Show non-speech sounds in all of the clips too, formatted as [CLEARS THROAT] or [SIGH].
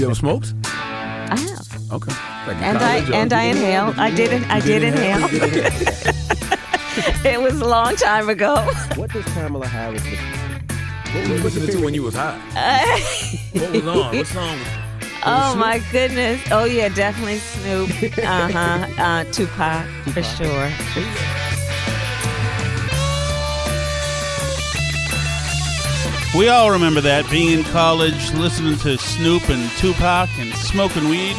You ever smoked? I have. Okay. Like And I or- and I inhaled. I didn't. I You did inhale. [LAUGHS] it was a long time ago. What does Kamala Harris look What were you listening to when you was high? [LAUGHS] What was on? What song? was- oh my goodness. Oh yeah, definitely Snoop. Uh-huh. Uh Tupac for sure. We all remember that being in college, listening to Snoop and Tupac and smoking weed.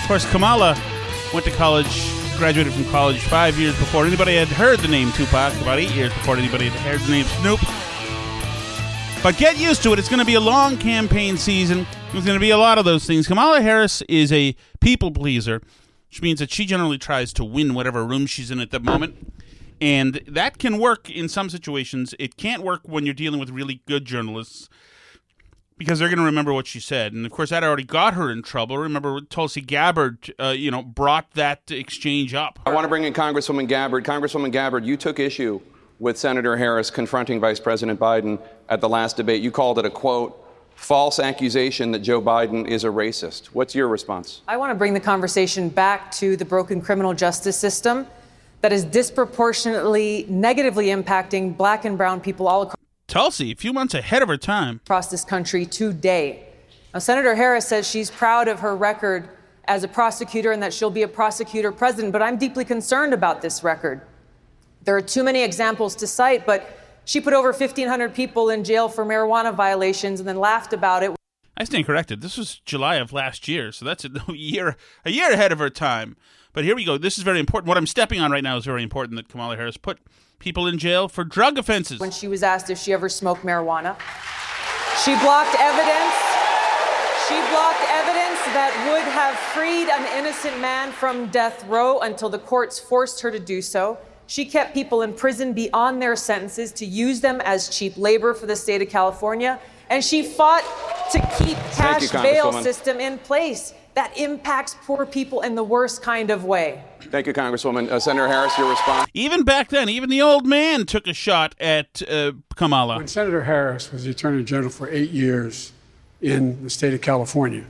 Of course, Kamala went to college, graduated from college five years before anybody had heard the name Tupac, about eight years before anybody had heard the name Snoop. But get used to it. It's going to be a long campaign season. There's going to be a lot of those things. Kamala Harris is a people pleaser, which means that she generally tries to win whatever room she's in at the moment. And that can work in some situations. It can't work when you're dealing with really good journalists because they're going to remember what she said. And of course, that already got her in trouble. Remember, Tulsi Gabbard, uh, you know, brought that exchange up. I want to bring in Congresswoman Gabbard. Congresswoman Gabbard, you took issue with Senator Harris confronting Vice President Biden at the last debate. You called it a quote, false accusation that Joe Biden is a racist. What's your response? I want to bring the conversation back to the broken criminal justice system that is disproportionately negatively impacting black and brown people all across. Tulsi, a few months ahead of her time. across this country today. Now, Senator Harris says she's proud of her record as a prosecutor and that she'll be a prosecutor president, but I'm deeply concerned about this record. There are too many examples to cite, but she put over 1,500 people in jail for marijuana violations and then laughed about it. I stand corrected. This was July of last year, so that's a [LAUGHS] year a year ahead of her time. But here we go. This is very important. What I'm stepping on right now is very important. That Kamala Harris put people in jail for drug offenses. when she was asked if she ever smoked marijuana. She blocked evidence. She blocked evidence that would have freed an innocent man from death row until the courts forced her to do so. She kept people in prison beyond their sentences to use them as cheap labor for the state of California. And she fought to keep Thank you, cash bail system in place that impacts poor people in the worst kind of way. Thank you, Congresswoman. Uh, Senator Harris, your response. Even back then, even the old man took a shot at uh, Kamala. When Senator Harris was the Attorney General for eight years in the state of California,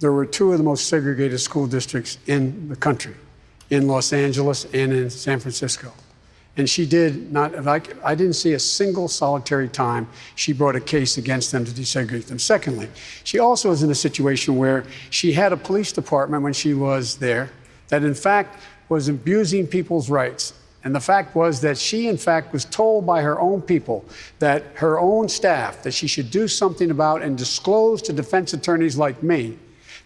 there were two of the most segregated school districts in the country, in Los Angeles and in San Francisco. And she did not, like, I didn't see a single solitary time she brought a case against them to desegregate them. Secondly, she also was in a situation where she had a police department when she was there that, in fact, was abusing people's rights. And the fact was that she, in fact, was told by her own people that her own staff that she should do something about and disclose to defense attorneys like me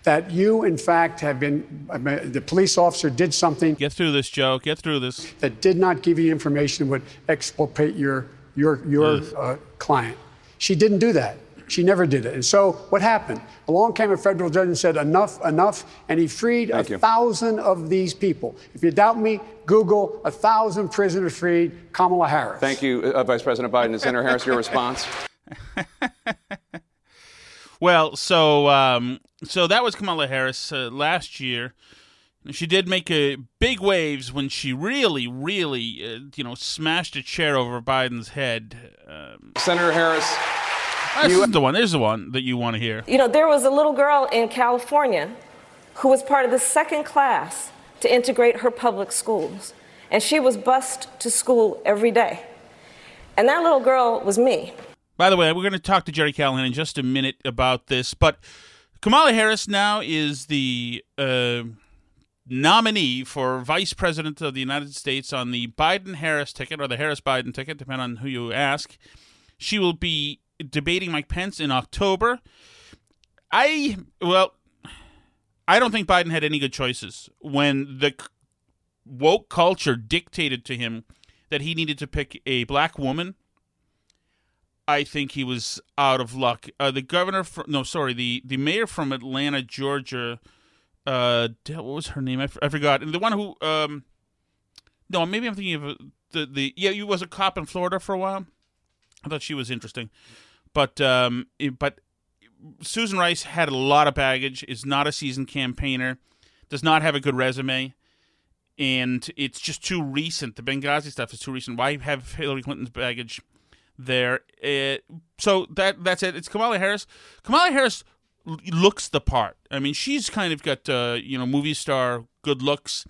that you, in fact, have been, the police officer did something. Get through this, Joe. Get through this. That did not give you information that would exculpate your, your, your yes. uh, client. She didn't do that. She never did it. And so what happened? Along came a federal judge and said, enough, enough. And he freed Thank a you. thousand of these people. If you doubt me, Google a thousand prisoners freed, Kamala Harris. Thank you, uh, Vice President Biden. And Senator Harris, your response? [LAUGHS] well, so um, so that was Kamala Harris uh, last year. She did make a big waves when she really, really, uh, you know, smashed a chair over Biden's head. Um, Senator Harris, this you, is the one. There's the one that you want to hear. You know, there was a little girl in California who was part of the second class to integrate her public schools, and she was bused to school every day. And that little girl was me. By the way, we're going to talk to Gerry Callahan in just a minute about this, but Kamala Harris now is the uh, nominee for Vice President of the United States on the Biden Harris ticket or the Harris Biden ticket, depending on who you ask. She will be debating Mike Pence in October. I well, I don't think Biden had any good choices when the woke culture dictated to him that he needed to pick a black woman. I think he was out of luck. Uh, the governor, from, no, sorry, the the mayor from Atlanta, Georgia. Uh, what was her name? I, f- I forgot. And the one who, um, no, maybe I'm thinking of uh, the the yeah, he was a cop in Florida for a while. I thought she was interesting. But um, but Susan Rice had a lot of baggage. Is not a seasoned campaigner. Does not have a good resume, and it's just too recent. The Benghazi stuff is too recent. Why have Hillary Clinton's baggage there? Uh, so that that's it. It's Kamala Harris. Kamala Harris looks the part. I mean, she's kind of got uh, you know movie star good looks.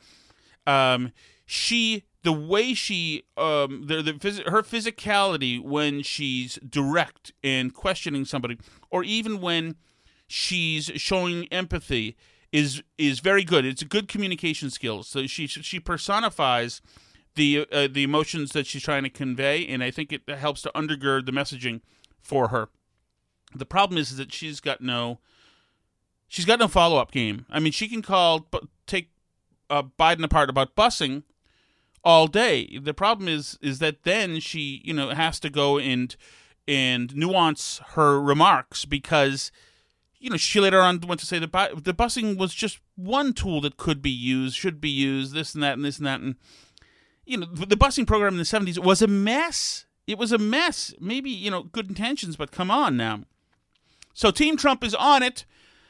Um, she the way she um the, the phys- her physicality when she's direct and questioning somebody or even when she's showing empathy is is very good it's a good communication skills so she she personifies the uh, the emotions that she's trying to convey and i think it helps to undergird the messaging for her the problem is, is that she's got no she's got no follow-up game i mean she can call take uh, biden apart about busing all day. The problem is is that then she, you know, has to go and and nuance her remarks because you know she later on went to say the the busing was just one tool that could be used, should be used, this and that and this and that and you know the busing program in the 70s was a mess. It was a mess. Maybe, you know, good intentions, but come on now. So Team Trump is on it.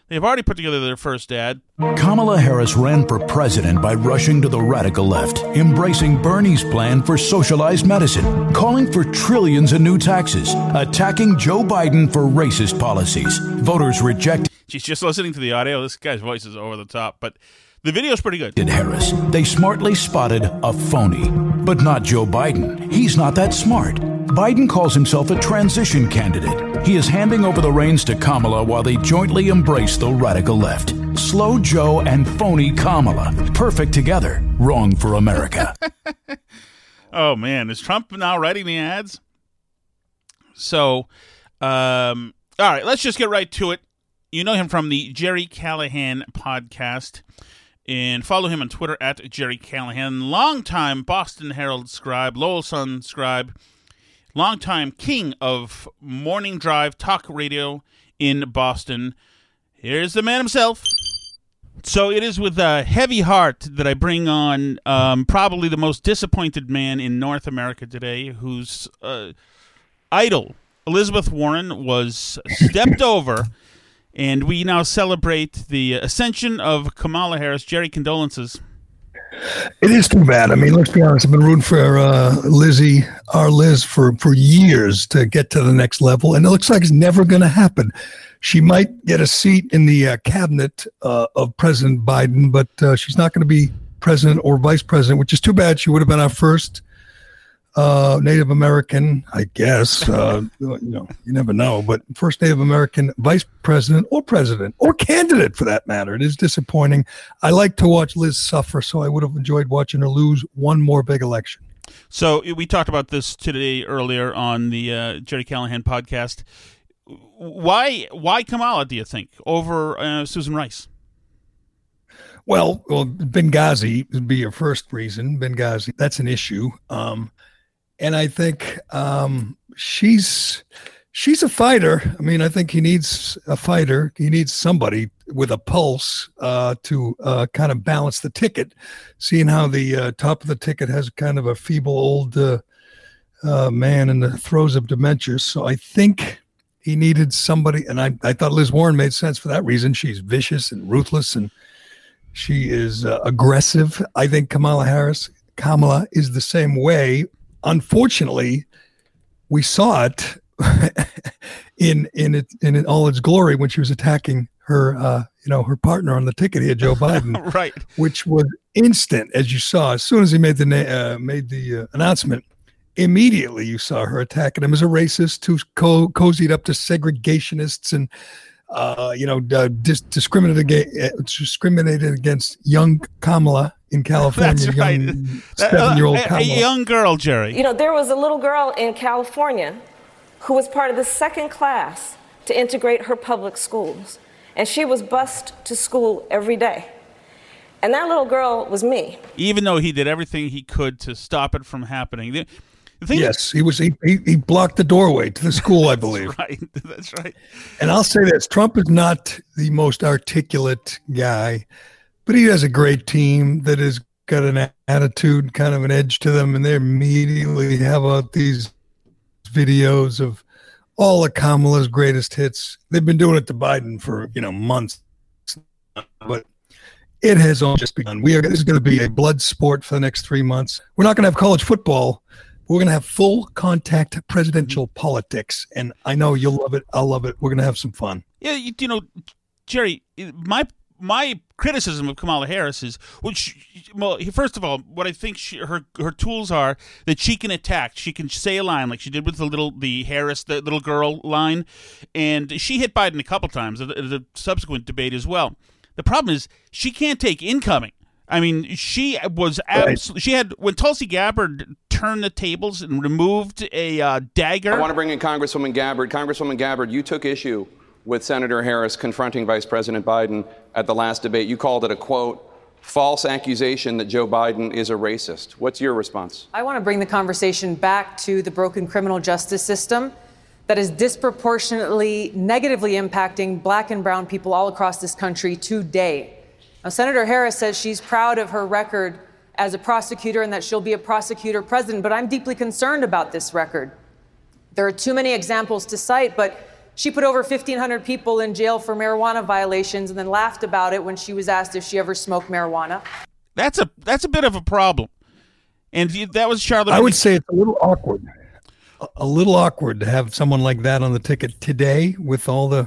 They've already put together their first ad. Kamala Harris ran for president by rushing to the radical left, embracing Bernie's plan for socialized medicine, calling for trillions in new taxes, attacking Joe Biden for racist policies. Voters rejected. She's just listening to the audio. This guy's voice is over the top, but the video's pretty good. Did Harris. They smartly spotted a phony. But not Joe Biden. He's not that smart. Biden calls himself a transition candidate. He is handing over the reins to Kamala while they jointly embrace the radical left. Slow Joe and phony Kamala. Perfect together. Wrong for America. [LAUGHS] oh, man. Is Trump now writing the ads? So, um, all right, let's just get right to it. You know him from the Gerry Callahan podcast and follow him on Twitter at Gerry Callahan, longtime Boston Herald scribe, Lowell Sun scribe, longtime king of morning drive talk radio in Boston. Here's the man himself. So it is with a heavy heart that I bring on um, probably the most disappointed man in North America today, whose uh, idol, Elizabeth Warren, was stepped over and we now celebrate the ascension of Kamala Harris. Gerry, condolences. It is too bad. I mean, let's be honest. I've been rooting for uh, Lizzie, our Liz, for for years to get to the next level, and it looks like it's never going to happen. She might get a seat in the uh, cabinet uh, of President Biden, but uh, she's not going to be president or vice president, which is too bad. She would have been our first uh, Native American, I guess. Uh, [LAUGHS] you know, you never know, but first Native American vice president or president or candidate for that matter. It is disappointing. I like to watch Liz suffer, so I would have enjoyed watching her lose one more big election. So we talked about this today earlier on the uh, Gerry Callahan podcast. Why why Kamala? Do you think over uh, Susan Rice? Well, well, Benghazi would be your first reason. Benghazi, that's an issue. Um, and I think um, she's she's a fighter. I mean, I think he needs a fighter. He needs somebody with a pulse uh, to uh, kind of balance the ticket. Seeing how the uh, top of the ticket has kind of a feeble old uh, uh, man in the throes of dementia, so I think he needed somebody. And I, I thought Liz Warren made sense for that reason. She's vicious and ruthless, and she is uh, aggressive. I think Kamala Harris. Kamala is the same way unfortunately, we saw it [LAUGHS] in in it in all its glory when she was attacking her uh, you know her partner on the ticket here, Joe Biden, [LAUGHS] right? Which was instant, as you saw. As soon as he made the uh, made the uh, announcement, immediately you saw her attacking him as a racist who co- cozied up to segregationists and uh, you know, uh, dis- discriminated, uh, discriminated against young Kamala in [LAUGHS] California. That's right. Uh, seven-year-old a, a young girl, Gerry. You know, there was a little girl in California who was part of the second class to integrate her public schools, and she was bused to school every day. And that little girl was me. Even though he did everything he could to stop it from happening yes, he was. He, he, he blocked the doorway to the school, I [LAUGHS] believe. right. [LAUGHS] That's right. And I'll say this: Trump is not the most articulate guy, but he has a great team that has got an attitude, kind of an edge to them, and they immediately have out these videos of all of Kamala's greatest hits. They've been doing it to Biden for you know months, but it has all just begun. We are. This is going to be a blood sport for the next three months. We're not going to have college football we're going to have full contact presidential politics, and I know you'll love it. I'll love it. We're going to have some fun. Yeah, you, you know, Gerry, my my criticism of Kamala Harris is, which, well, first of all, what I think she, her her tools are that she can attack. She can say a line like she did with the little the Harris the little girl line, and she hit Biden a couple times. The, the subsequent debate as well. The problem is she can't take incoming. I mean, she was absolutely. Right. She had when Tulsi Gabbard turned the tables and removed a uh, dagger. I want to bring in Congresswoman Gabbard. Congresswoman Gabbard, you took issue with Senator Harris confronting Vice President Biden at the last debate. You called it a quote false accusation that Joe Biden is a racist. What's your response? I want to bring the conversation back to the broken criminal justice system that is disproportionately negatively impacting black and brown people all across this country today. Now, Senator Harris says she's proud of her record as a prosecutor and that she'll be a prosecutor president, but I'm deeply concerned about this record. There are too many examples to cite, but she put over 1,500 people in jail for marijuana violations and then laughed about it when she was asked if she ever smoked marijuana. That's a that's a bit of a problem. And that was Charlotte. I would say it's a little awkward. A little awkward to have someone like that on the ticket today with all the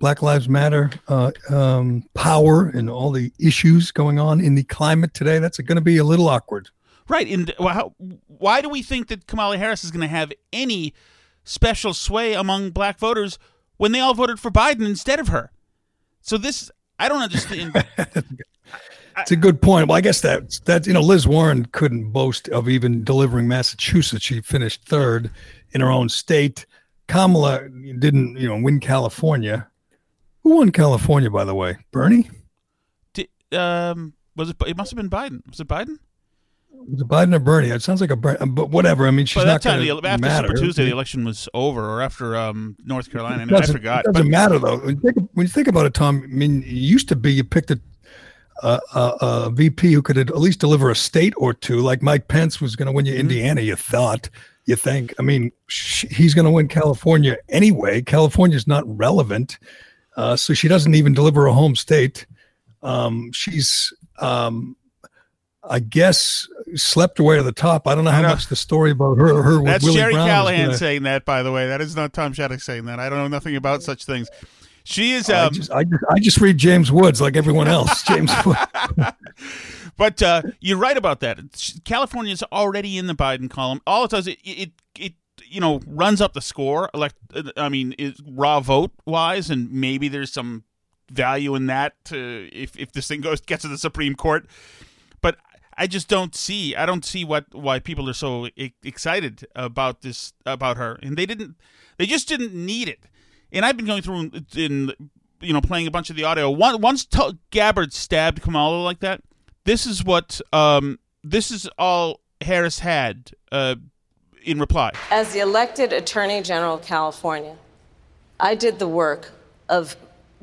Black Lives Matter uh, um, power and all the issues going on in the climate today, that's going to be a little awkward. Right. And how, why do we think that Kamala Harris is going to have any special sway among black voters when they all voted for Biden instead of her? So this, I don't understand. [LAUGHS] It's a good point. Well, I guess that that you know Liz Warren couldn't boast of even delivering Massachusetts. She finished third in her own state. Kamala didn't, you know, win California. Who won California, by the way? Bernie? Did, um, was it? It must have been Biden. Was it Biden? Was it Biden or Bernie? It sounds like a but whatever. I mean, she's not going to After matter. Super Tuesday, the election was over, or after um, North Carolina. I forgot. It doesn't but, matter though. When you, think, when you, think, about it, Tom, I mean, it used to be you picked a, a, a, a VP who could at least deliver a state or two. Like Mike Pence was going to win you mm-hmm. Indiana. You thought. You think? I mean, he's going to win California anyway. California's not relevant. Uh, so she doesn't even deliver a home state. Um, she's, um, I guess, slept away to the top. I don't know how much the story about her. her That's Willie Jerry Brown Callahan gonna, saying that, by the way. That is not Tom Shattuck saying that. I don't know nothing about such things. She is. Um, I, just, I, just, I just read James Woods like everyone else. [LAUGHS] James Woods. [LAUGHS] But uh, you're right about that. California's already in the Biden column. All it does it it it you know runs up the score. Elect, I mean, is raw vote wise, and maybe there's some value in that to, if if this thing goes gets to the Supreme Court. But I just don't see. I don't see what why people are so excited about this about her, and they didn't. They just didn't need it. And I've been going through in you know playing a bunch of the audio. Once t- Gabbard stabbed Kamala like that, this is what um, this is all Harris had uh, in reply. As the elected Attorney General of California, I did the work of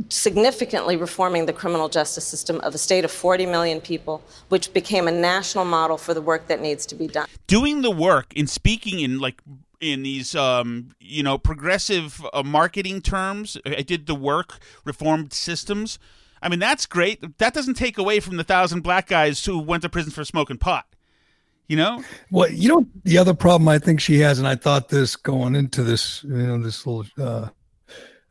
significantly reforming the criminal justice system of a state of 40 million people, which became a national model for the work that needs to be done. Doing the work in speaking in like in these um, you know progressive uh, marketing terms, I did the work, reformed systems. I mean, that's great. That doesn't take away from the thousand black guys who went to prison for smoking pot. You know? Well, you know, the other problem I think she has, and I thought this going into this, you know, this little uh,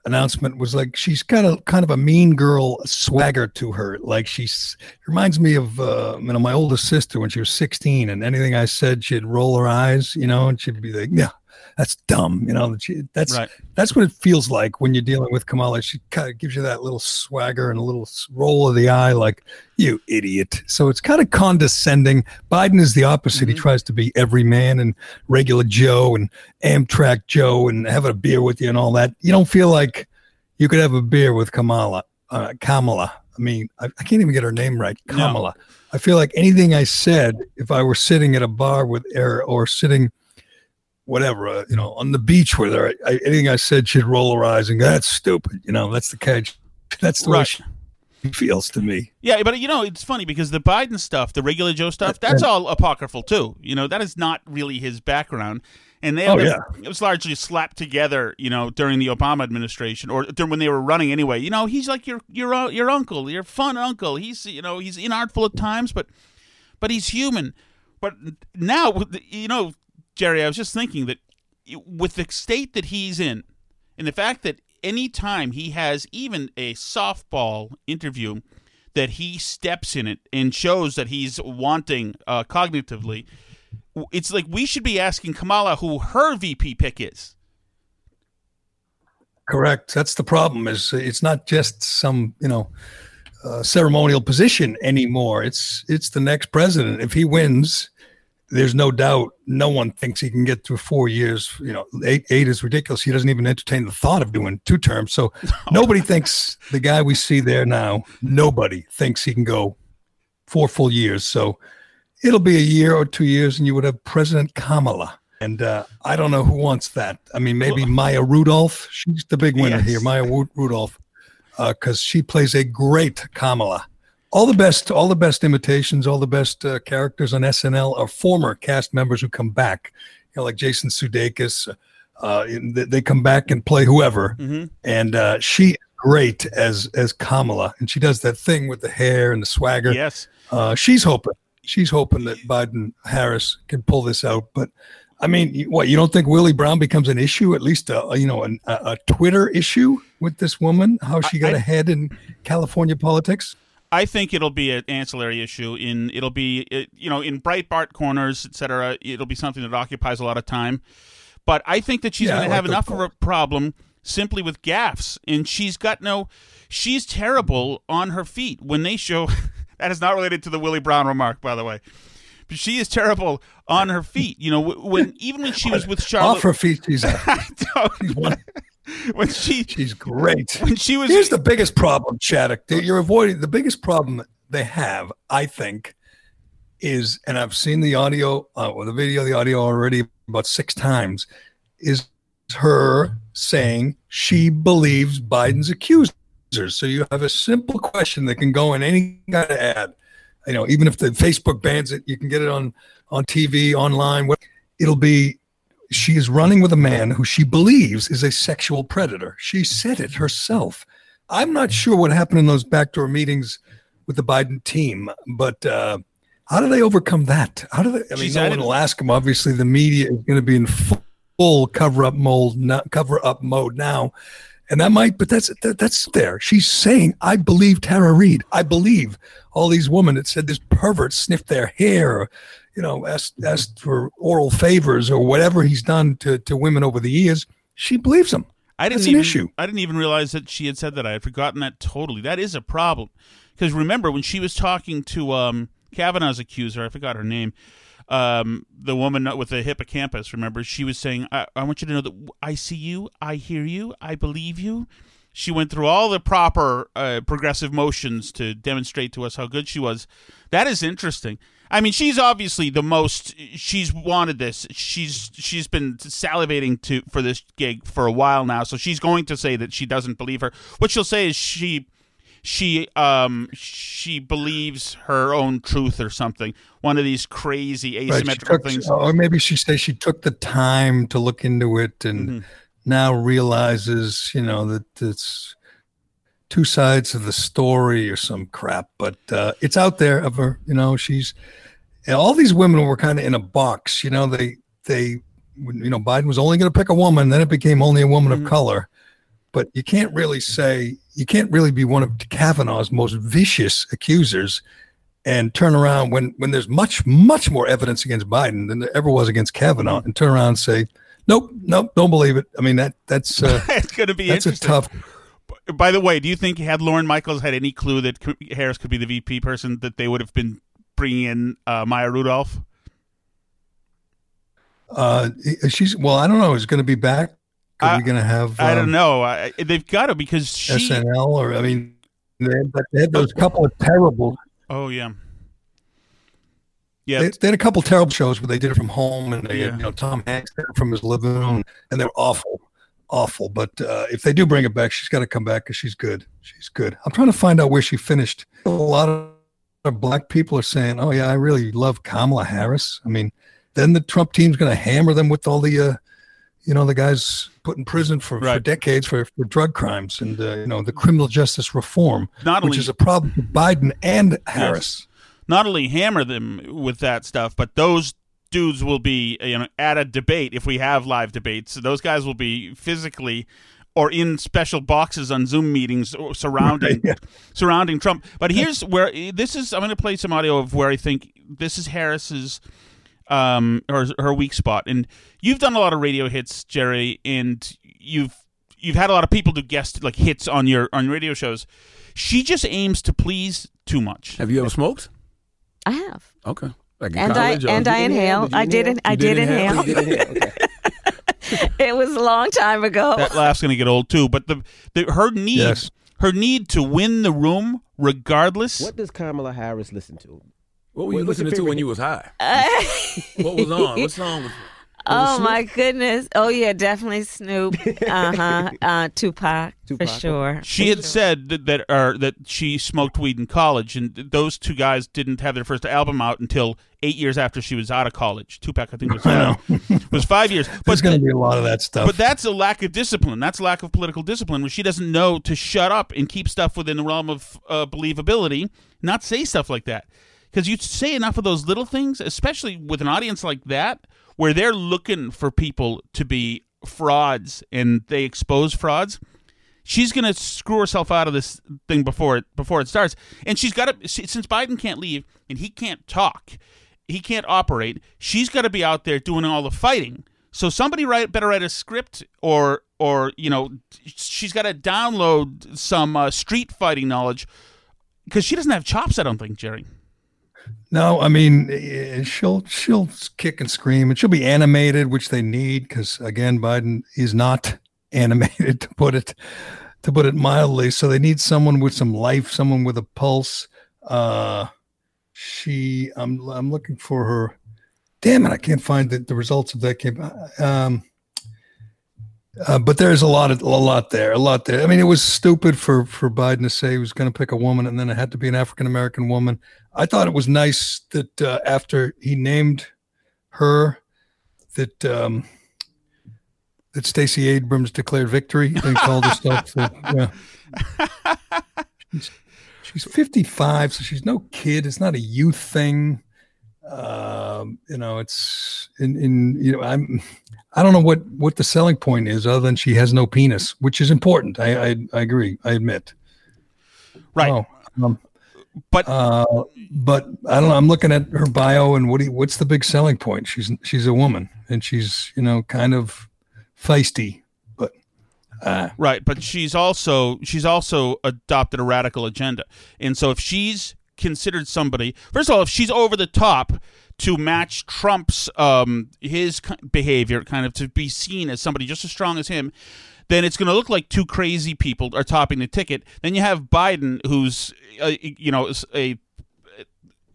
announcement was like she's got a kind of a mean girl swagger to her. Like she's reminds me of uh, you know my oldest sister when she was 16, and anything I said, she'd roll her eyes, you know, and she'd be like, "Yeah, that's dumb. You know, that's right. that's what it feels like when you're dealing with Kamala. She kind of gives you that little swagger and a little roll of the eye, like you idiot. So it's kind of condescending. Biden is the opposite. Mm-hmm. He tries to be every man and regular Joe and Amtrak Joe and have a beer with you and all that. You don't feel like you could have a beer with Kamala. Uh, Kamala. I mean, I, I, can't even get her name right. Kamala. No. I feel like anything I said, if I were sitting at a bar with her or sitting whatever, uh, you know, on the beach with her. I, anything I said, she'd roll her eyes and go, "That's stupid." You know, that's the catch. That's the right. way feels to me. Yeah, but you know, it's funny because the Biden stuff, the regular Joe stuff, that's all apocryphal too. You know, that is not really his background. And they, oh, yeah. it was largely slapped together, you know, during the Obama administration or during when they were running anyway. You know, he's like your your uh, your uncle, your fun uncle. He's you know he's inartful at times, but but he's human. But now, you know, Gerry, I was just thinking that with the state that he's in, and the fact that any time he has even a softball interview, that he steps in it and shows that he's wanting uh, cognitively, it's like we should be asking Kamala who her VP pick is. Correct. That's the problem. Is it's not just some you know uh, ceremonial position anymore. It's it's the next president. If he wins, there's no doubt no one thinks he can get through four years. You know, eight eight is ridiculous. He doesn't even entertain the thought of doing two terms. So [LAUGHS] nobody thinks the guy we see there now. Nobody thinks he can go four full years. So it'll be a year or two years, and you would have President Kamala. And uh, I don't know who wants that. I mean, maybe Maya Rudolph. She's the big winner yes. here, Maya Rudolph, because uh, she plays a great Kamala all the best, all the best imitations, all the best uh, characters on SNL are former cast members who come back. You know, like Jason Sudeikis. Uh, they come back and play whoever, mm-hmm. and uh, she great as as Kamala, and she does that thing with the hair and the swagger. Yes, uh, she's hoping she's hoping that Biden Harris can pull this out, but. I mean, what you don't think Willie Brown becomes an issue, at least a, you know an, a, a Twitter issue with this woman? How she got I, ahead in California politics? I think it'll be an ancillary issue. In it'll be you know in Breitbart corners, etc. It'll be something that occupies a lot of time. But I think that she's yeah, going to have enough of a problem simply with gaffes, and she's got no. She's terrible on her feet when they show. [LAUGHS] that is not related to the Willie Brown remark, by the way. But she is terrible on her feet. You know, when even when she was [LAUGHS] with Charlotte, off her feet, she's. [LAUGHS] she's one, [LAUGHS] when she she's great. When she was here's the biggest problem, Shattuck. You're avoiding the biggest problem they have, I think, is, and I've seen the audio uh, or the video, the audio already about six times, is her saying she believes Biden's accusers. So you have a simple question that can go in any kind of ad. You know, even if the Facebook bans it, you can get it on on TV, online. It'll be she is running with a man who she believes is a sexual predator. She said it herself. I'm not sure what happened in those backdoor meetings with the Biden team, but uh, how do they overcome that? How do they? I mean, She's no one will ask them. Obviously, the media is going to be in full, cover up mold, cover up mode now, And that might, but that's that, that's there. She's saying, "I believe Tara Reade. I believe all these women that said this pervert sniffed their hair, you know, asked asked for oral favors or whatever he's done to to women over the years. She believes him. I didn't That's even, an issue. I didn't even realize that she had said that. I had forgotten that totally. That is a problem. Because remember when she was talking to um, Kavanaugh's accuser, I forgot her name, um, the woman with the hippocampus. Remember, she was saying, I, "I want you to know that I see you, I hear you, I believe you." She went through all the proper uh, progressive motions to demonstrate to us how good she was. That is interesting. I mean, she's obviously the most. She's wanted this. She's she's been salivating to for this gig for a while now. So she's going to say that she doesn't believe her. What she'll say is she she um she believes her own truth or something. One of these crazy Right, asymmetrical took- things. Or maybe she says she took the time to look into it and Mm-hmm. now realizes, you know, that it's two sides of the story or some crap. But uh, it's out there of her, you know, she's all these women were kind of in a box, you know, they they you know, Biden was only going to pick a woman, then it became only a woman Mm-hmm. of color. But you can't really say you can't really be one of Kavanaugh's most vicious accusers and turn around when when there's much much more evidence against Biden than there ever was against Kavanaugh, and turn around and say, "Nope, nope, don't believe it." I mean that that's uh, [LAUGHS] it's going to be that's a tough. By the way, do you think had Lorne Michaels had any clue that Harris could be the VP person, that they would have been bringing in uh, Maya Rudolph? Uh, she's well, I don't know. Is going to be back? Are we going to have? I don't um, know. I, they've got to because she. SNL or I mean, they had, they had those couple of terrible. Oh yeah. Yeah. They, they had a couple terrible shows where they did it from home, and they Yeah. had, you know Tom Hanks did it from his living room, and they were awful, awful. But uh, if they do bring it back, she's got to come back because she's good. She's good. I'm trying to find out where she finished. A lot of black people are saying, "Oh yeah, I really love Kamala Harris." I mean, then the Trump team's going to hammer them with all the, uh, you know, the guys put in prison for, for decades for, for drug crimes and uh, you know the criminal justice reform, Not which only- is a problem for Biden and Harris. Yes. Not only hammer them with that stuff, but those dudes will be you know at a debate if we have live debates. Those guys will be physically or in special boxes on Zoom meetings or surrounding surrounding Trump. But here's where this is. I'm going to play some audio of where I think this is Harris's um her her weak spot. And you've done a lot of radio hits, Gerry, and you've you've had a lot of people do guest like hits on your on radio shows. She just aims to please too much. Have you ever smoked? I have. Okay. Like in And I college or- and I inhale. I did. in- I You did did inhale. inhale? [LAUGHS] it was a long time ago. [LAUGHS] that laugh's going to get old too. But the, the her need Yes. her need to win the room regardless. What does Kamala Harris listen to? What were you What's listening to when you was high? [LAUGHS] what was on? What song was? Oh my goodness! Oh yeah, definitely Snoop. Uh huh. [LAUGHS] Uh, Tupac, for sure. She had said that that, or that she smoked weed in college, and those two guys didn't have their first album out until eight years after she was out of college. Tupac, I think, was [LAUGHS] [LAUGHS] was five years. There's going to be a lot of that stuff. But that's a lack of discipline. That's a lack of political discipline, where she doesn't know to shut up and keep stuff within the realm of uh, believability, not say stuff like that. Because you say enough of those little things, especially with an audience like that, where they're looking for people to be frauds and they expose frauds. She's gonna screw herself out of this thing before it before it starts, and she's got to since Biden can't leave and he can't talk, he can't operate. She's got to be out there doing all the fighting. So somebody write better write a script or or you know she's got to download some uh, street fighting knowledge because she doesn't have chops. I don't think Gerry. No, I mean eh, she'll she'll kick and scream, and she'll be animated, which they need because again, Biden is not [LAUGHS] animated to put it to put it mildly. So they need someone with some life, someone with a pulse. Uh, she, I'm I'm looking for her. Damn it, I can't find the, the results of that game. Um, uh, but there's a lot of a lot there, a lot there. I mean, it was stupid for for Biden to say he was going to pick a woman, and then it had to be an African American woman. I thought it was nice that uh, after he named her, that um, that Stacey Abrams declared victory and [LAUGHS] called herself. the- yeah. She's, she's 55, so she's no kid. It's not a youth thing. Um, you know, it's in, in you know, I'm I don't know what what the selling point is other than she has no penis, which is important. I I, I agree. I admit. Right. Oh, um, but uh, but I don't know. I'm looking at her bio and what do you, what's the big selling point? She's she's a woman and she's you know kind of feisty, but uh, right. But she's also she's also adopted a radical agenda, and so if she's considered somebody, first of all, if she's over the top to match Trump's um his behavior, kind of to be seen as somebody just as strong as him then it's going to look like two crazy people are topping the ticket. Then you have Biden, who's uh, you know a,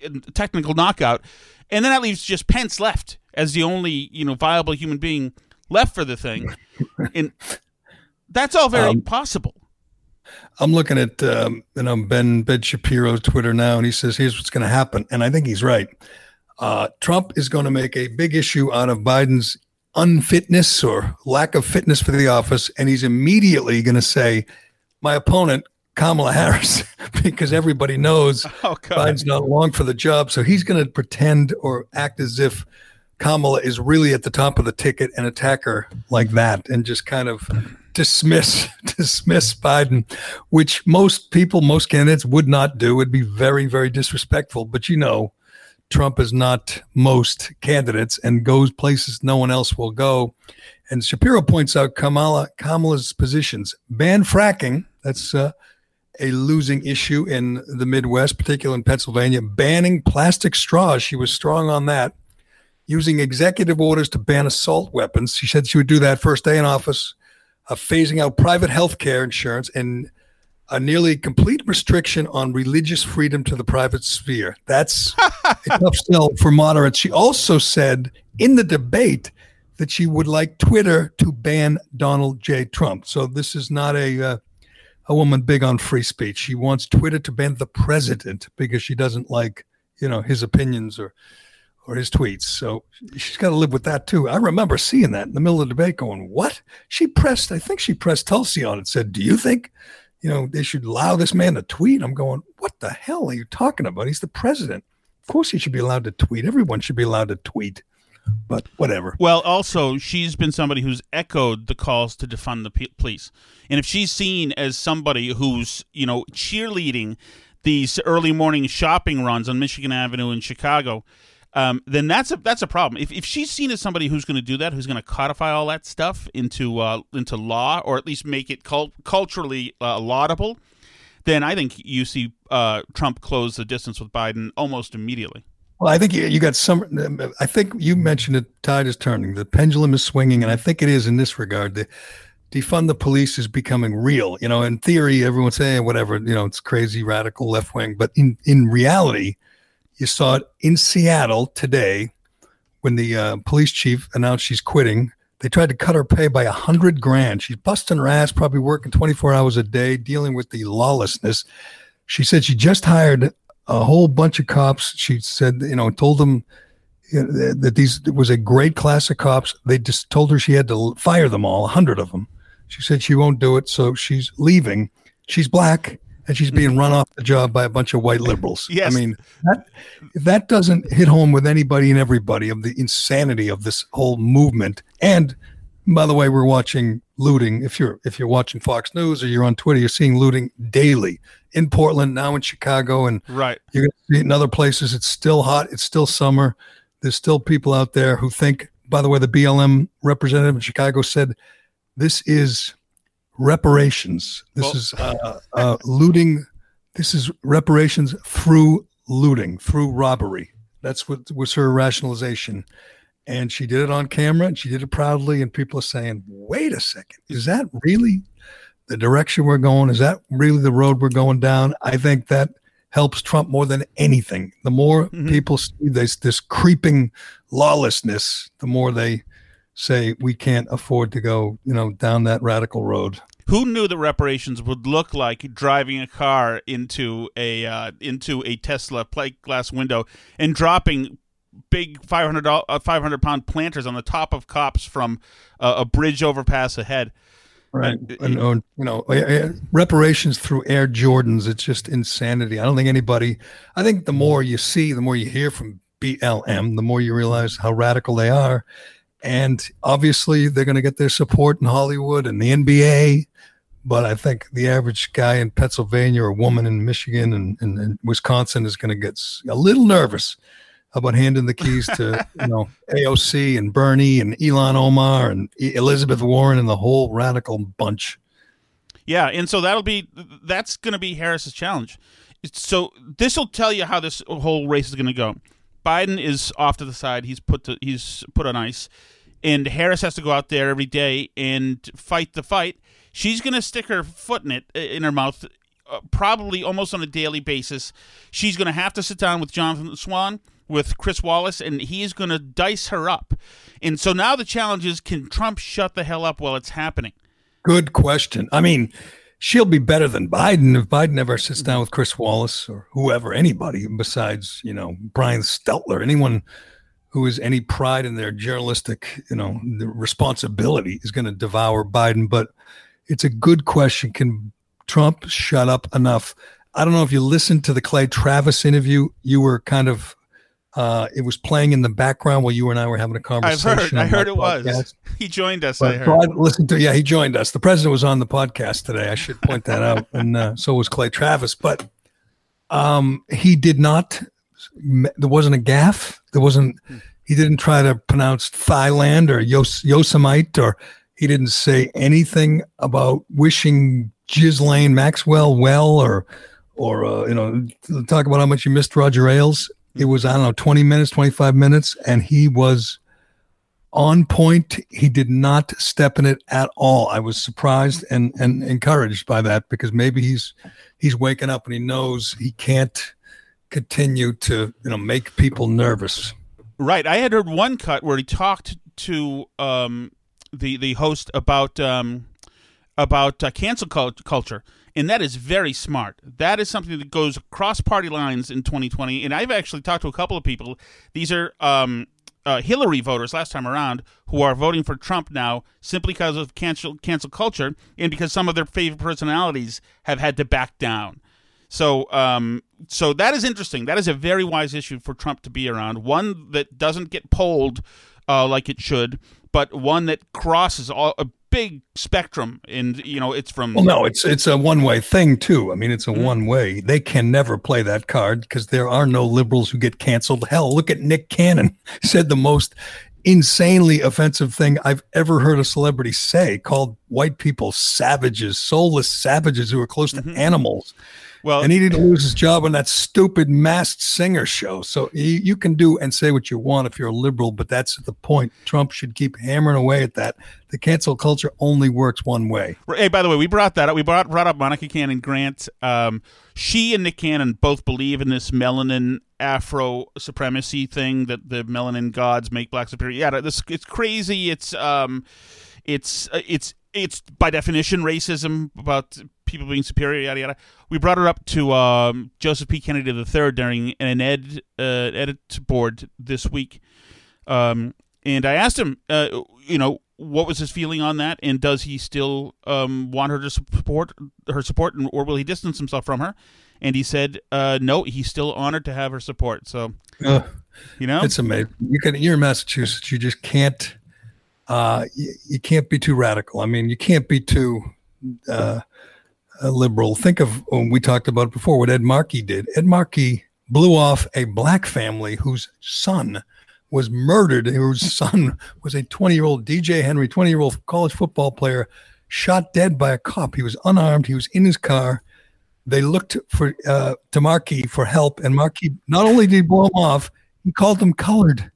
a, technical knockout, and then that leaves just Pence left as the only you know viable human being left for the thing, [LAUGHS] and that's all very um, possible. I'm looking at um, you know Ben Ben Shapiro's Twitter now, and he says, "Here's what's going to happen," and I think he's right. Uh, Trump is going to make a big issue out of Biden's unfitness or lack of fitness for the office, and he's immediately going to say, "My opponent, Kamala Harris," [LAUGHS] because everybody knows [LAUGHS] oh, Biden's not long for the job. So he's going to pretend or act as if Kamala is really at the top of the ticket and attack her like that, and just kind of dismiss [LAUGHS] dismiss Biden, which most people, most candidates would not do. It'd be very, very disrespectful. But you know, Trump is not most candidates and goes places no one else will go. And Shapiro points out Kamala Kamala's positions: ban fracking. That's uh, a losing issue in the Midwest, particularly in Pennsylvania. Banning plastic straws. She was strong on that. Using executive orders to ban assault weapons. She said she would do that first day in office. Uh, phasing out private health care insurance and a nearly complete restriction on religious freedom to the private sphere. That's a [LAUGHS] tough sell for moderates. She also said in the debate that she would like Twitter to ban Donald J. Trump. So this is not a uh, a woman big on free speech. She wants Twitter to ban the president because she doesn't like you know his opinions or or his tweets. So she's got to live with that too. I remember seeing that in the middle of the debate, going, "What?" She pressed. I think she pressed Tulsi on it. Said, "Do you think?" You know, they should allow this man to tweet. I'm going, what the hell are you talking about? He's the president. Of course, he should be allowed to tweet. Everyone should be allowed to tweet. But whatever. Well, also, she's been somebody who's echoed the calls to defund the police. And if she's seen as somebody who's, you know, cheerleading these early morning shopping runs on Michigan Avenue in Chicago, um, then that's a that's a problem. If, if she's seen as somebody who's going to do that, who's going to codify all that stuff into uh, into law, or at least make it cult- culturally uh, laudable, then I think you see uh, Trump close the distance with Biden almost immediately. Well, I think you, you got some. I think you mentioned it. Tide is turning. The pendulum is swinging, and I think it is in this regard. The defund the police is becoming real. You know, in theory, everyone's saying whatever. You know, it's crazy, radical, left wing, but in in reality you saw it in Seattle today when the uh, police chief announced she's quitting. They tried to cut her pay by a hundred grand. She's busting her ass, probably working 24 hours a day, dealing with the lawlessness. She said she just hired a whole bunch of cops. She said, you know, told them that these was a great class of cops. They just told her she had to fire them all, a hundred of them. She said she won't do it, so she's leaving. She's black and she's being run off the job by a bunch of white liberals. Yes. I mean, that, that doesn't hit home with anybody and everybody of the insanity of this whole movement. And by the way, we're watching looting. If you're if you're watching Fox News or you're on Twitter, you're seeing looting daily in Portland, now in Chicago, and right. You're going to see it in other places. It's still hot. It's still summer. There's still people out there who think. By the way, the BLM representative in Chicago said this is reparations. This well, is uh, uh, looting. This is reparations through looting, through robbery. That's what was her rationalization. And she did it on camera and she did it proudly. And people are saying, wait a second, is that really the direction we're going? Is that really the road we're going down? I think that helps Trump more than anything. The more mm-hmm. people see this, this creeping lawlessness, the more they say we can't afford to go, you know, down that radical road. Who knew that reparations would look like driving a car into a uh, into a Tesla plate glass window and dropping big 500 uh, 500 pound planters on the top of cops from uh, a bridge overpass ahead. Right. And, and, and, you know, reparations through Air Jordans, it's just insanity. I don't think anybody, I think the more you see, the more you hear from BLM, the more you realize how radical they are. And obviously, they're going to get their support in Hollywood and the NBA. But I think the average guy in Pennsylvania or woman in Michigan and, and, and Wisconsin is going to get a little nervous about handing the keys to [LAUGHS] you know AOC and Bernie and Ilhan Omar and Elizabeth Warren and the whole radical bunch. Yeah, and so that'll be that's going to be Harris's challenge. So this will tell you how this whole race is going to go. Biden is off to the side. He's put to, he's put on ice, and Harris has to go out there every day and fight the fight. She's going to stick her foot in it in her mouth, uh, probably almost on a daily basis. She's going to have to sit down with Jonathan Swan, with Chris Wallace, and he's going to dice her up. And so now the challenge is: can Trump shut the hell up while it's happening? Good question. I mean, she'll be better than Biden if Biden ever sits down with Chris Wallace or whoever, anybody besides, you know, Brian Stelter, anyone who has any pride in their journalistic, you know, responsibility is going to devour Biden. But it's a good question. Can Trump shut up enough? I don't know if you listened to the Clay Travis interview. You were kind of uh, it was playing in the background while you and I were having a conversation. I've heard. I heard it podcast. was. [LAUGHS] He joined us. But, I heard. So I listened to. Yeah, he joined us. The president was on the podcast today. I should point that out, [LAUGHS] and uh, so was Clay Travis. But um, he did not. There wasn't a gaffe. There wasn't. He didn't try to pronounce Thailand or Yos, Yosemite, or he didn't say anything about wishing Ghislaine Maxwell well, or or uh, you know talk about how much you missed Roger Ailes it was, I don't know, 20 minutes, 25 minutes, and he was on point. He did not step in it at all. I was surprised and, and encouraged by that because maybe he's he's waking up and he knows he can't continue to you know make people nervous. Right. I had heard one cut where he talked to um, the the host about um, about uh, cancel culture and that is very smart. That is something that goes across party lines in 2020. And I've actually talked to a couple of people. These are um, uh, Hillary voters last time around who are voting for Trump now simply because of cancel cancel culture and because some of their favorite personalities have had to back down. So, um, so that is interesting. That is a very wise issue for Trump to be around. One that doesn't get polled uh, like it should, but one that crosses all, a big spectrum and you know it's from well no it's it's a one way thing too. I mean it's a mm-hmm. one way they can never play that card because there are no liberals who get canceled. Hell look at nick cannon. [LAUGHS] Said the most insanely offensive thing i've ever heard a celebrity say called white people savages soulless savages who are close to mm-hmm. animals well, and he didn't lose his job on that stupid masked singer show. So you, you can do and say what you want if you're a liberal, but that's the point. Trump should keep hammering away at that. The cancel culture only works one way. Hey, by the way, we brought that up. We brought brought up Monica Cannon Grant. Um, she and Nick Cannon both believe in this melanin Afro supremacy thing that the melanin gods make black superior. Yeah, this it's crazy. It's um, it's uh, it's it's by definition racism about people being superior, yada yada. We brought her up to um, Joseph P. Kennedy III during an ed uh, edit board this week, um, and I asked him, uh, you know, what was his feeling on that, and does he still um, want her to support her support, or will he distance himself from her? And he said, uh, no, he's still honored to have her support. So, you know, it's amazing. You can, you're in Massachusetts. You just can't. Uh, you, you, can't be too radical. I mean, you can't be too uh, liberal. Think of when we talked about it before what Ed Markey did. Ed Markey blew off a black family whose son was murdered, whose son was a 20 year old DJ Henry, 20 year old college football player, shot dead by a cop. He was unarmed. He was in his car. They looked for uh, to Markey for help, and Markey not only did he blow him off, he called them colored.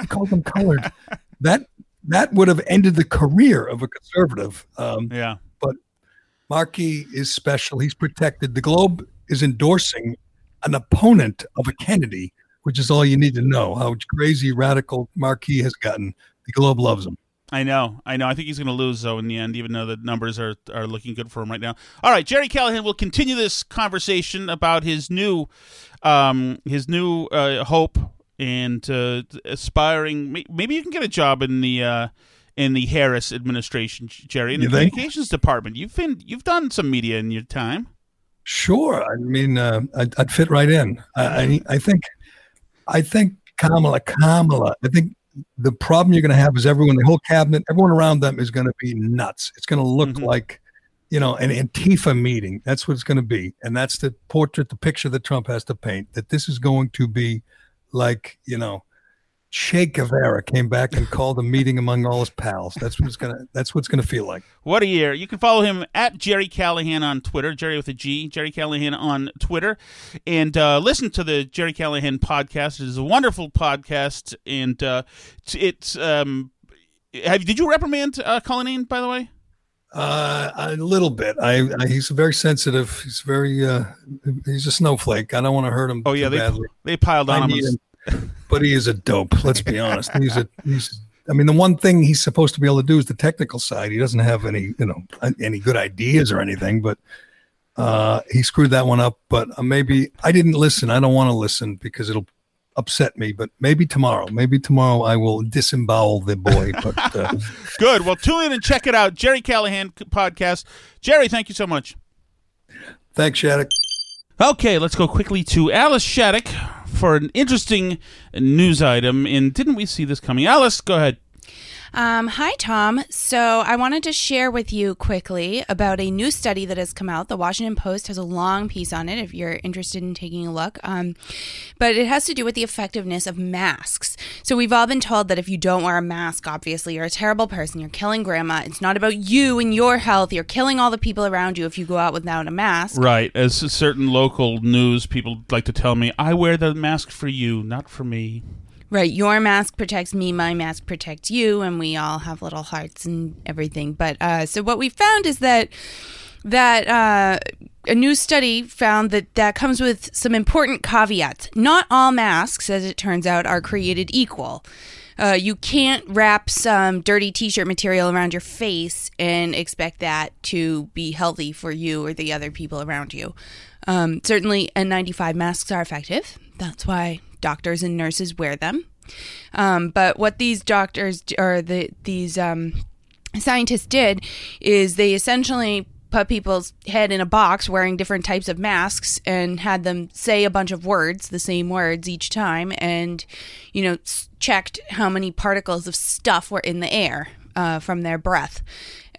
He called them colored. [LAUGHS] That that would have ended the career of a conservative. Um, yeah. But Markey is special. He's protected. The Globe is endorsing an opponent of a Kennedy, which is all you need to know how crazy radical Markey has gotten. The Globe loves him. I know, I know. I think he's going to lose though in the end, even though the numbers are are looking good for him right now. All right, Gerry Callahan will continue this conversation about his new, um, his new uh, hope and uh, aspiring. Maybe you can get a job in the. Uh, in the Harris administration, Gerry, in the communications department. You've been you've done some media in your time. Sure, I mean, uh, I'd, I'd, fit right in. I, I think, I think Kamala, Kamala. I think the problem you're going to have is everyone, the whole cabinet, everyone around them is going to be nuts. It's going to look Mm-hmm. like, you know, an Antifa meeting. That's what it's going to be. And that's the portrait, the picture that Trump has to paint, that this is going to be like, you know, Che Guevara came back and called a meeting among all his pals. That's what it's gonna. That's what it's gonna feel like. What a year. You can follow him at Gerry Callahan on Twitter, Gerry with a G, Gerry Callahan on Twitter. And uh, listen to the Gerry Callahan podcast. It is a wonderful podcast. And uh, it's, it's um, have, did you reprimand uh, Colleen, by the way? Uh, a little bit. I, I he's very sensitive. He's very uh, he's a snowflake. I don't want to hurt him. Oh, yeah, they, badly. they piled on I him. him, but he is a dope. Let's be honest. He's a he's. I mean, the one thing he's supposed to be able to do is the technical side. He doesn't have any, you know, any good ideas or anything. But uh, he screwed that one up. But uh, maybe I didn't listen. I don't want to listen because it'll upset me. But maybe tomorrow, maybe tomorrow I will disembowel the boy. [LAUGHS] But uh, Good. Well, tune in and check it out. Gerry Callahan podcast. Gerry, thank you so much. thanks, Shattuck. Okay, let's go quickly to Alice Shattuck for an interesting news item. And didn't we see this coming? Alice, go ahead. Um, hi, Tom. So I wanted to share with you quickly about a new study that has come out. The Washington Post has a long piece on it if you're interested in taking a look. Um, but it has to do with the effectiveness of masks. So we've all been told that if you don't wear a mask, obviously you're a terrible person. You're killing grandma. It's not about you and your health. You're killing all the people around you if you go out without a mask. Right. As certain local news people like to tell me, I wear the mask for you, not for me. Right, your mask protects me, my mask protects you, and we all have little hearts and everything. But uh, so what we found is that that uh, a new study found that that comes with some important caveats. Not all masks, as it turns out, are created equal. Uh, you can't wrap some dirty t-shirt material around your face and expect that to be healthy for you or the other people around you. Um, certainly, N95 masks are effective. That's why doctors and nurses wear them. Um, but what these doctors or the these um, scientists did is they essentially put people's head in a box wearing different types of masks and had them say a bunch of words, the same words each time, and you know checked how many particles of stuff were in the air uh, from their breath.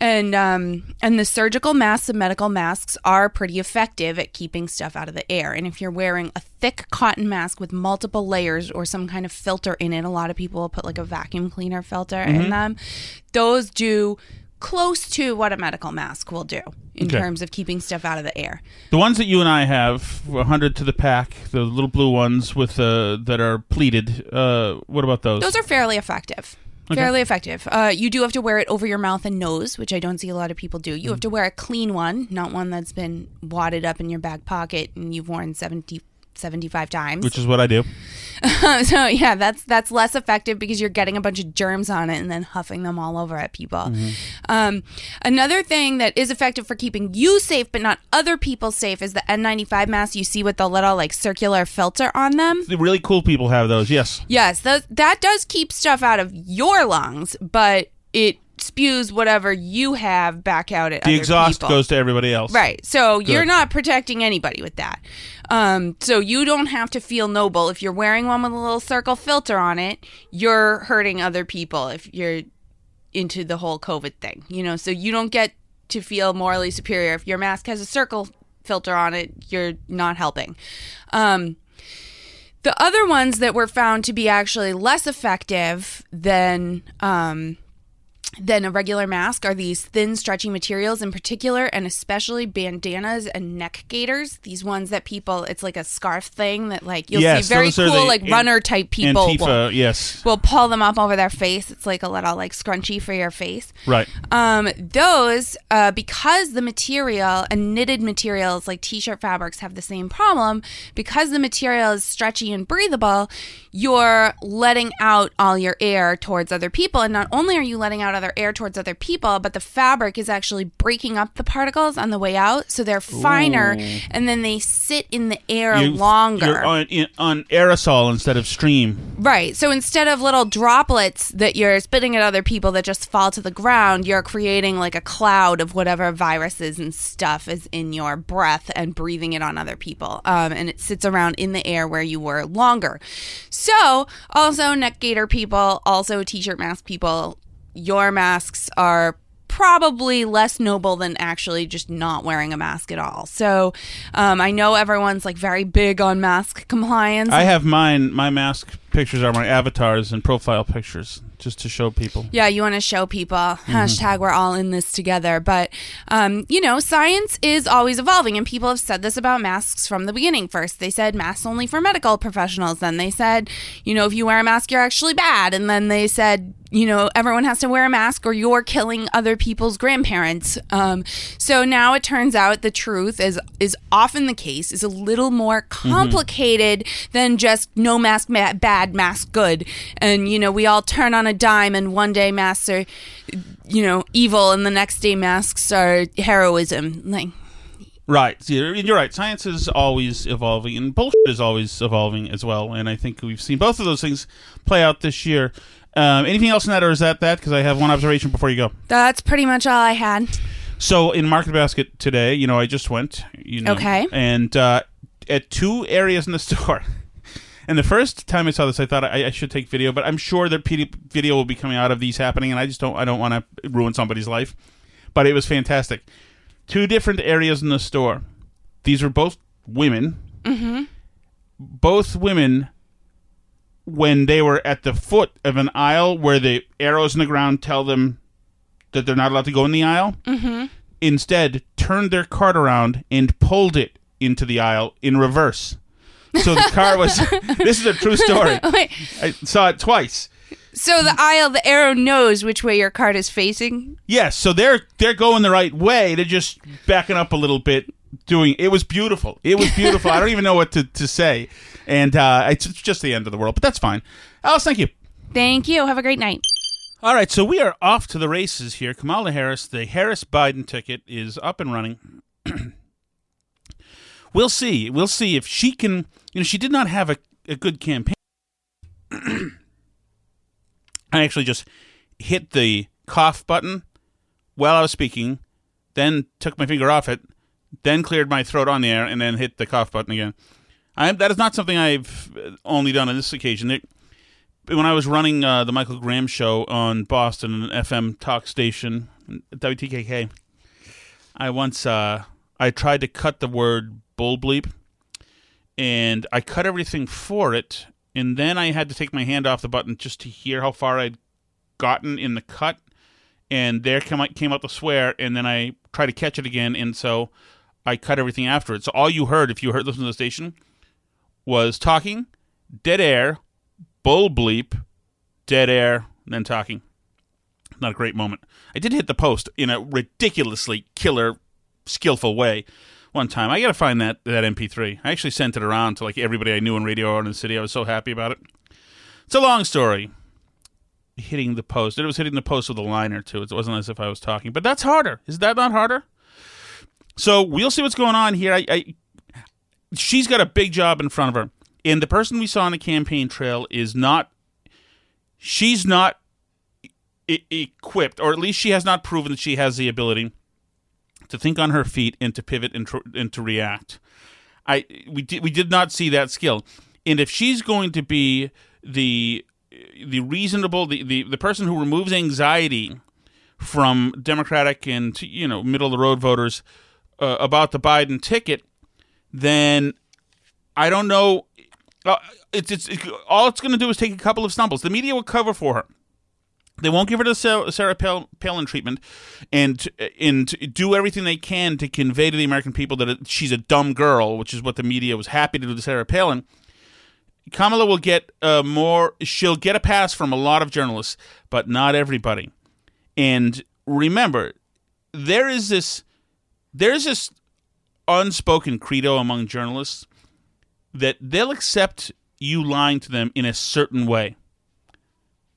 And um, and the surgical masks and medical masks are pretty effective at keeping stuff out of the air. And if you're wearing a thick cotton mask with multiple layers or some kind of filter in it, a lot of people will put like a vacuum cleaner filter in Mhm. them. Those do close to what a medical mask will do in Okay. terms of keeping stuff out of the air. The ones that you and I have, 100 to the pack, the little blue ones with uh, that are pleated. Uh, what about those? Those are fairly effective. Okay. Fairly effective. Uh, you do have to wear it over your mouth and nose, which I don't see a lot of people do. You have to wear a clean one, not one that's been wadded up in your back pocket and you've worn 70, 75 times. Which is what I do. [LAUGHS] so yeah, that's that's less effective because you're getting a bunch of germs on it and then huffing them all over at people. Mm-hmm. Um, another thing that is effective for keeping you safe but not other people safe is the N95 mask you see with the little like circular filter on them. The really cool people have those. Yes. Yes, that that does keep stuff out of your lungs, but it spews whatever you have back out at The exhaust people. goes to everybody else. Right. So Good. you're not protecting anybody with that. Um, so you don't have to feel noble. If you're wearing one with a little circle filter on it, you're hurting other people if you're into the whole COVID thing. You know, so you don't get to feel morally superior. If your mask has a circle filter on it, you're not helping. Um, the other ones that were found to be actually less effective than um, than a regular mask are these thin, stretchy materials in particular, and especially bandanas and neck gaiters. These ones that people, it's like a scarf thing that like you'll yes, see very cool the like an- runner type people. Antifa, will, yes. will pull them up over their face. It's like a little like scrunchy for your face. Right. Um, those, uh, because the material and knitted materials like t-shirt fabrics have the same problem, because the material is stretchy and breathable, you're letting out all your air towards other people. And not only are you letting out other air towards other people, but the fabric is actually breaking up the particles on the way out, so they're finer, Ooh. and then they sit in the air You- longer. You're on, in, on aerosol instead of stream. Right. So instead of little droplets that you're spitting at other people that just fall to the ground, you're creating like a cloud of whatever viruses and stuff is in your breath and breathing it on other people. Um, and it sits around in the air where you were longer. So, also neck gaiter people, also t shirt mask people, your masks are probably less noble than actually just not wearing a mask at all. So, um, I know everyone's like very big on mask compliance. I have mine. My mask pictures are my avatars and profile pictures, just to show people. Yeah, you want to show people hashtag we're all in this together. But um, you know, science is always evolving, and people have said this about masks from the beginning. First, they said masks only for medical professionals. Then they said, you know, if you wear a mask, you're actually bad. And then they said, you know, everyone has to wear a mask or you're killing other people's grandparents. Um, so now it turns out the truth is is often the case is a little more complicated than just no mask ma- bad, mask good. And you know, we all turn on a dime, and one day masks are, you know, evil, and the next day masks are heroism. Like Right. You're right. Science is always evolving, and bullshit is always evolving as well. And I think we've seen both of those things play out this year. Um, anything else in that, or is that that? Because I have one observation before you go. that's pretty much all I had. So in Market Basket today, you know, I just went. You know, Okay. And uh, at two areas in the [LAUGHS] store. And the first time I saw this, I thought I, I should take video, but I'm sure that PD video will be coming out of these happening, and I just don't. I don't want to ruin somebody's life. But it was fantastic. Two different areas in the store. These were both women. Mm-hmm. Both women, when they were at the foot of an aisle where the arrows in the ground tell them that they're not allowed to go in the aisle, Mm-hmm. instead turned their cart around and pulled it into the aisle in reverse. So the car was. [LAUGHS] this is a true story. [LAUGHS] Wait. I saw it twice. So the aisle, the arrow knows which way your cart is facing. Yes, so they're they're going the right way. They're just backing up a little bit. Doing it was beautiful. It was beautiful. I don't even know what to, to say, and uh, it's it's just the end of the world. But that's fine. Alice, thank you. Thank you. Have a great night. All right, so we are off to the races here. Kamala Harris, the Harris Biden ticket is up and running. [CLEARS THROAT] we'll see. We'll see if she can. You know, she did not have a, a good campaign. [CLEARS THROAT] I actually just hit the cough button while I was speaking, then took my finger off it, then cleared my throat on the air, and then hit the cough button again. I, that is not something I've only done on this occasion. It, when I was running uh, the Michael Graham show on Boston, an FM talk station, WTKK, I once uh, I tried to cut the word bull bleep, and I cut everything for it, and then I had to take my hand off the button just to hear how far I'd gotten in the cut, and there came out, came out the swear, and then I tried to catch it again, and so I cut everything after it. So all you heard, if you heard listen to the station, was talking, dead air, bull bleep, dead air, and then talking. Not a great moment. I did hit the post in a ridiculously killer, skillful way one time. I got to find that that MP3. I actually sent it around to like everybody I knew in radio in the city. I was so happy about it. It's a long story. Hitting the post. It was hitting the post with a liner too. It wasn't as if I was talking, but that's harder. Is that not harder? So we'll see what's going on here. I, I she's got a big job in front of her, and the person we saw on the campaign trail is not. She's not e- equipped, or at least she has not proven that she has the ability to think on her feet and to pivot and, tr- and to react. I we did we did not see that skill, and if she's going to be the the reasonable the, the, the person who removes anxiety from Democratic and you know middle of the road voters uh, about the Biden ticket, then I don't know. Uh, it's, it's all it's going to do is take a couple of stumbles. The media will cover for her. They won't give her the Sarah, Palin treatment, and and do everything they can to convey to the American people that she's a dumb girl, which is what the media was happy to do to Sarah Palin. Kamala will get uh, more. She'll get a pass from a lot of journalists, but not everybody. And remember, there is this there's this unspoken credo among journalists that they'll accept you lying to them in a certain way.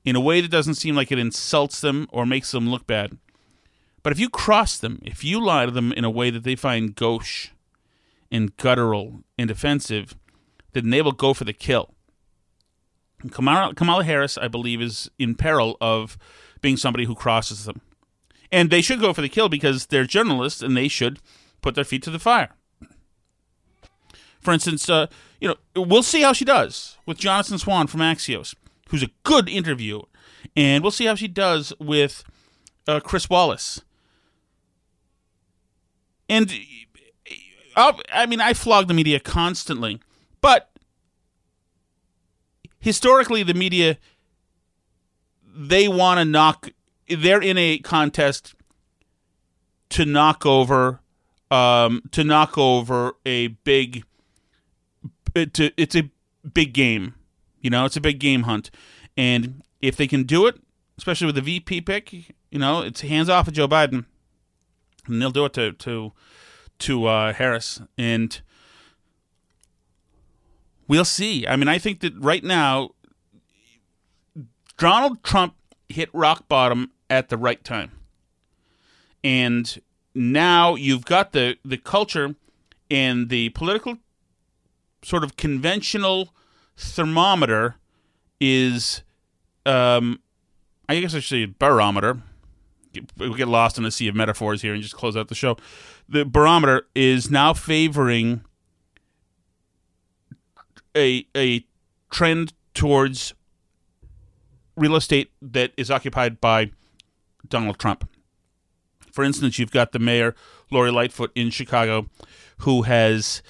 in a way that doesn't seem like it insults them or makes them look bad. But if you cross them, if you lie to them in a way that they find gauche and guttural and offensive, then they will go for the kill. Kamala, Kamala Harris, I believe, is in peril of being somebody who crosses them. And they should go for the kill because they're journalists and they should put their feet to the fire. For instance, uh, you know, we'll see how she does with Jonathan Swan from Axios, who's a good interview, and we'll see how she does with uh, Chris Wallace. And uh, I mean, I flog the media constantly, but historically, the media they want to knock. They're in a contest to knock over, um, to knock over a big it's a, it's a big game. You know, it's a big game hunt, and if they can do it, especially with the VP pick, you know, it's hands off of Joe Biden, and they'll do it to to to uh, Harris, and we'll see. I mean, I think that right now, Donald Trump hit rock bottom at the right time, and now you've got the the culture and the political sort of conventional thermometer is, um, I guess I should say barometer. We get lost in a sea of metaphors here and just close out the show. The barometer is now favoring a a trend towards real estate that is occupied by Donald Trump. For instance, you've got the mayor Lori Lightfoot in Chicago, who has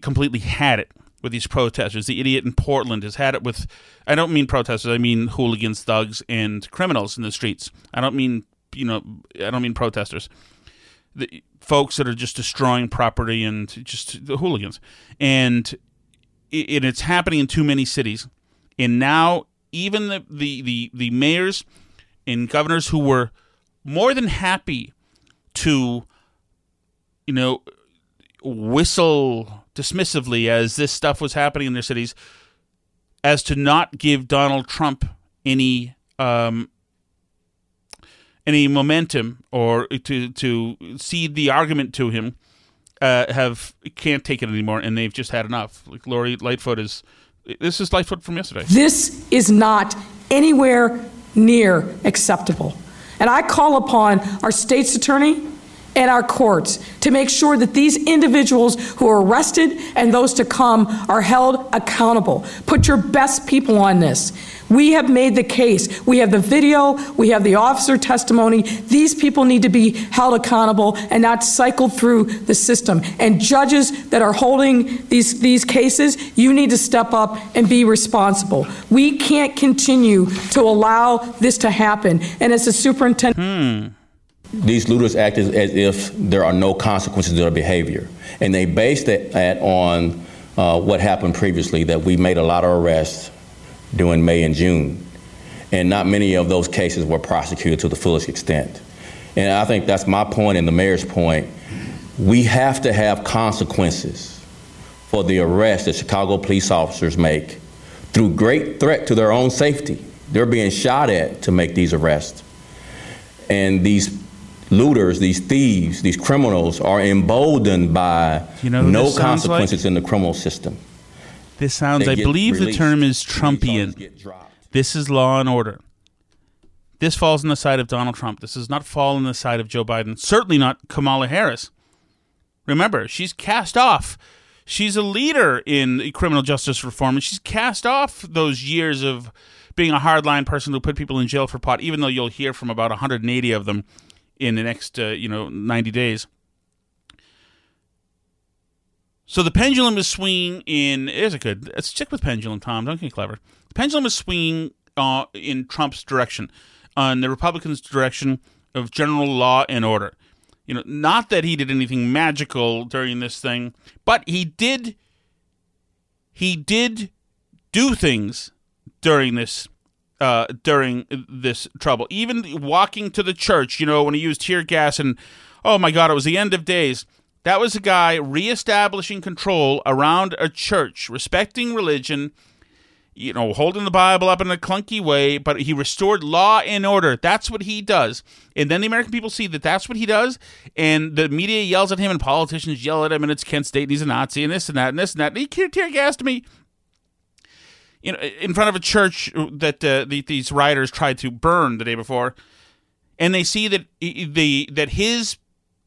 completely had it with these protesters. The idiot in Portland has had it with, I don't mean protesters, I mean hooligans, thugs, and criminals in the streets. I don't mean, you know, I don't mean protesters. The folks that are just destroying property and just the hooligans. And, it, it's happening in too many cities. And now, even the, the, the, the mayors and governors who were more than happy to, you know, whistle dismissively as this stuff was happening in their cities as to not give Donald Trump any um, any momentum or to to cede the argument to him uh, have can't take it anymore and they've just had enough. Like Lori Lightfoot is this is Lightfoot from yesterday. This is not anywhere near acceptable. And I call upon our state's attorney and our courts to make sure that these individuals who are arrested and those to come are held accountable. Put your best people on this. We have made the case. We have the video, we have the officer testimony. These people need to be held accountable and not cycled through the system. And judges that are holding these, these cases, you need to step up and be responsible. We can't continue to allow this to happen. And as the superintendent, hmm these looters act as, as, if there are no consequences to their behavior. And they based that on uh, what happened previously, that we made a lot of arrests during May and June. And not many of those cases were prosecuted to the fullest extent. And I think that's my point and the mayor's point. We have to have consequences for the arrests that Chicago police officers make through great threat to their own safety. They're being shot at to make these arrests. And these looters, these thieves, these criminals are emboldened by you know no consequences like? in the criminal system. This sounds, I believe released, the term is Trumpian. This is law and order. This falls on the side of Donald Trump. This does not fall on the side of Joe Biden. Certainly not Kamala Harris. Remember, she's cast off. She's a leader in criminal justice reform, and she's cast off those years of being a hardline person who put people in jail for pot, even though you'll hear from about 180 of them in the next uh, you know 90 days. So the pendulum is swinging in. Is it good? Let's check with pendulum, Tom. Don't get clever. The pendulum is swinging uh, in Trump's direction, on the Republicans' direction of general law and order. You know, not that he did anything magical during this thing, but he did. He did do things during this uh, during this trouble. Even walking to the church, you know, when he used tear gas and, oh my God, it was the end of days. That was a guy reestablishing control around a church, respecting religion, you know, holding the Bible up in a clunky way, but he restored law and order. That's what he does. And then the American people see that that's what he does, and the media yells at him, and politicians yell at him, and it's Kent State, and he's a Nazi, and this and that, and this and that. And he tear gassed me. You know, in front of a church that uh, the, these rioters tried to burn the day before, and they see that the that his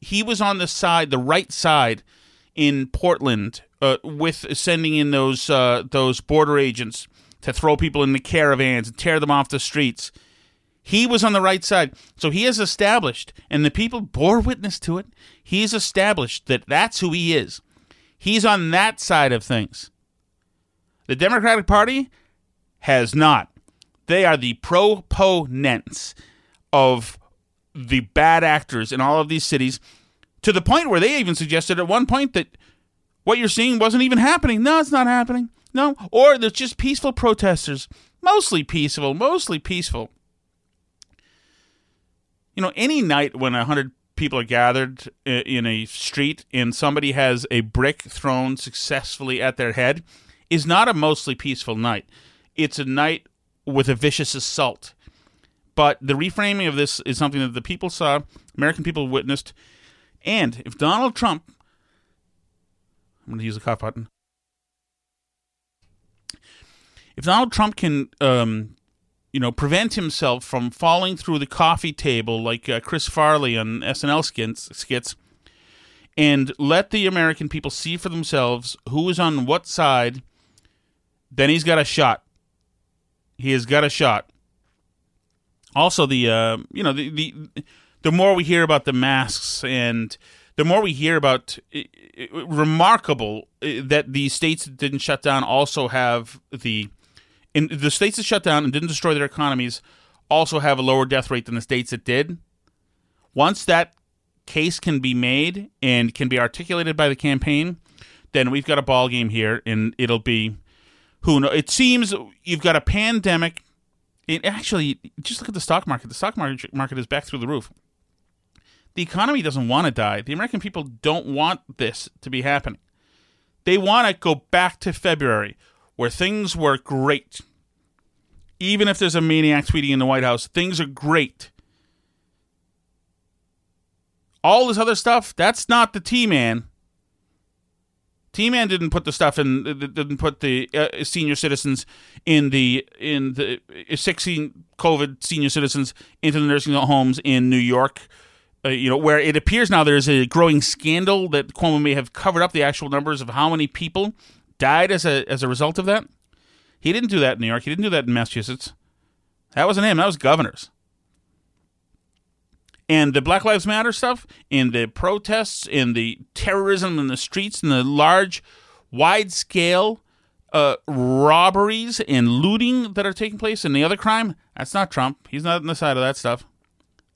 he was on the side, the right side, in Portland, uh, with sending in those uh, those border agents to throw people in the caravans and tear them off the streets. He was on the right side. So he has established, and the people bore witness to it, he's established that that's who he is. He's on that side of things. The Democratic Party has not. They are the proponents of the bad actors in all of these cities to the point where they even suggested at one point that what you're seeing wasn't even happening. No, it's not happening. No. Or there's just peaceful protesters. Mostly peaceful, mostly peaceful. You know, any night when a hundred people are gathered uh, in a street and somebody has a brick thrown successfully at their head is not a mostly peaceful night. It's a night with a vicious assault. But the reframing of this is something that the people saw, American people witnessed. And if Donald Trump, I'm going to use the cough button, if Donald Trump can, um, you know, prevent himself from falling through the coffee table like uh, Chris Farley on SNL skits, skits, and let the American people see for themselves who is on what side, then he's got a shot. He has got a shot. Also, the uh, you know the the the more we hear about the masks and the more we hear about uh, uh, remarkable that the states that didn't shut down also have the in the states that shut down and didn't destroy their economies also have a lower death rate than the states that did. Once that case can be made and can be articulated by the campaign, then we've got a ball game here, and it'll be who knows. It seems you've got a pandemic. It actually, just look at the stock market. The stock market market is back through the roof. The economy doesn't want to die. The American people don't want this to be happening. They want to go back to February where things were great. Even if there's a maniac tweeting in the White House, things are great. All this other stuff, that's not the T Man. T Man didn't put the stuff in, didn't put the uh, senior citizens in the in the uh, 16 COVID senior citizens into the nursing homes in New York. Uh, you know, where it appears now there's a growing scandal that Cuomo may have covered up the actual numbers of how many people died as a as a result of that. He didn't do that in New York. He didn't do that in Massachusetts. That wasn't him. That was governors. And the Black Lives Matter stuff, and the protests, and the terrorism in the streets, and the large, wide scale uh, robberies and looting that are taking place, and the other crime, that's not Trump. He's not on the side of that stuff.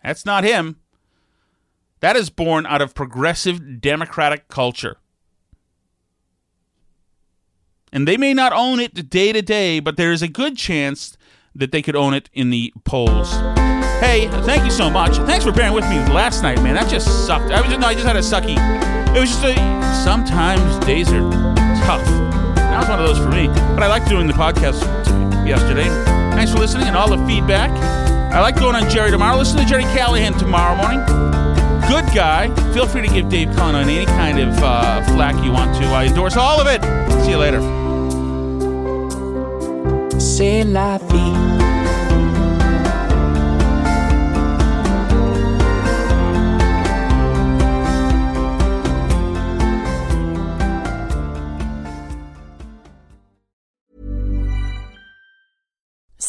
That's not him. That is born out of progressive democratic culture. And they may not own it day to day, but there is a good chance that they could own it in the polls. Hey, thank you so much. Thanks for bearing with me last night, man. That just sucked. I was no, I just had a sucky. It was just a. Sometimes days are tough. That was one of those for me. But I liked doing the podcast yesterday. Thanks for listening and all the feedback. I like going on Gerry tomorrow. Listen to Gerry Callahan tomorrow morning. Good guy. Feel free to give Dave Cullen any kind of uh, flack you want to. I endorse all of it. See you later. C'est la vie.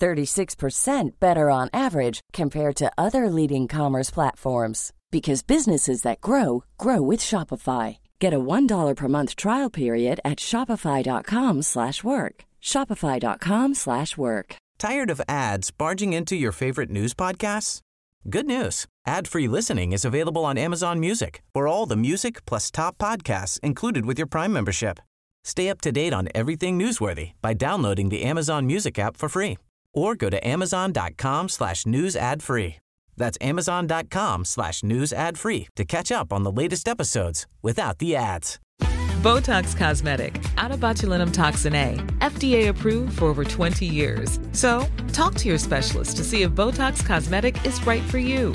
36% better on average compared to other leading commerce platforms because businesses that grow grow with Shopify. Get a $1 per month trial period at shopify.com/work. shopify.com/work. Tired of ads barging into your favorite news podcasts? Good news. Ad-free listening is available on Amazon Music for all the music plus top podcasts included with your Prime membership. Stay up to date on everything newsworthy by downloading the Amazon Music app for free or go to amazon.com slash news ad free. That's amazon.com slash news ad free to catch up on the latest episodes without the ads. Botox Cosmetic, out of botulinum toxin A, FDA approved for over 20 years. So, talk to your specialist to see if Botox Cosmetic is right for you.